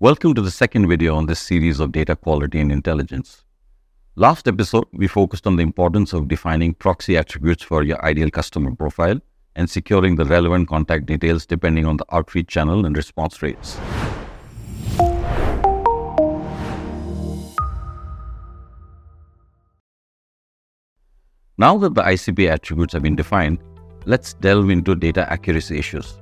Welcome to the second video on this series of data quality and intelligence. Last episode, we focused on the importance of defining proxy attributes for your ideal customer profile and securing the relevant contact details depending on the outreach channel and response rates. Now that the ICP attributes have been defined, let's delve into data accuracy issues.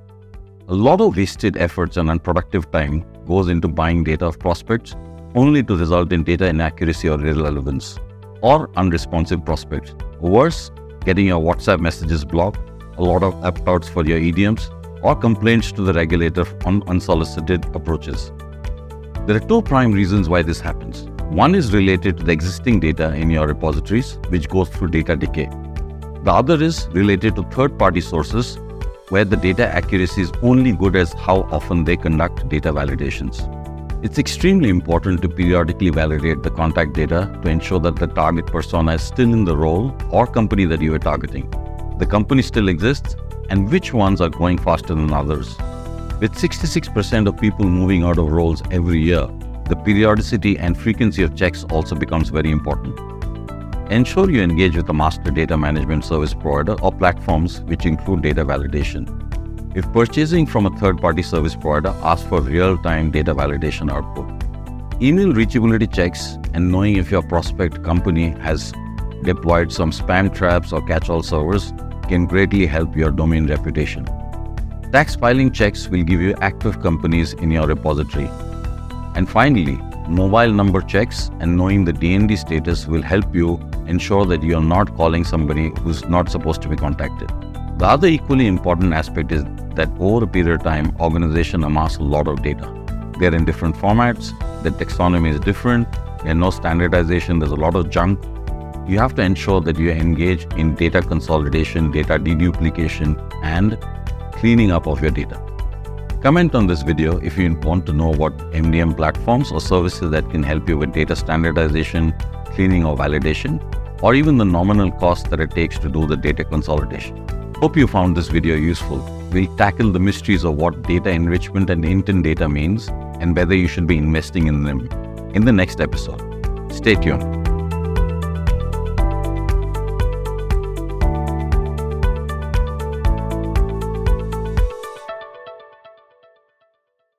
A lot of wasted efforts and unproductive time goes into buying data of prospects only to result in data inaccuracy or irrelevance, or unresponsive prospects. Worse, getting your WhatsApp messages blocked, a lot of opt-outs for your EDMs, or complaints to the regulator on unsolicited approaches. There are two prime reasons why this happens. One is related to the existing data in your repositories, which goes through data decay. The other is related to third party sources, where the data accuracy is only good as how often they conduct data validations. It's extremely important to periodically validate the contact data to ensure that the target persona is still in the role or company that you are targeting. The company still exists, and which ones are going faster than others. With 66% of people moving out of roles every year, the periodicity and frequency of checks also becomes very important. Ensure you engage with a master data management service provider or platforms which include data validation. If purchasing from a third party service provider, ask for real time data validation output. Email reachability checks and knowing if your prospect company has deployed some spam traps or catch all servers can greatly help your domain reputation. Tax filing checks will give you active companies in your repository and finally, mobile number checks and knowing the DND status will help you ensure that you are not calling somebody who's not supposed to be contacted. The other equally important aspect is that over a period of time, organization amass a lot of data. They're in different formats, the taxonomy is different, there's no standardization, there's a lot of junk. You have to ensure that you engage in data consolidation, data deduplication, and cleaning up of your data. Comment on this video if you want to know what MDM platforms or services that can help you with data standardization, cleaning or validation, or even the nominal cost that it takes to do the data consolidation. Hope you found this video useful. We'll tackle the mysteries of what data enrichment and intent data means and whether you should be investing in them in the next episode. Stay tuned.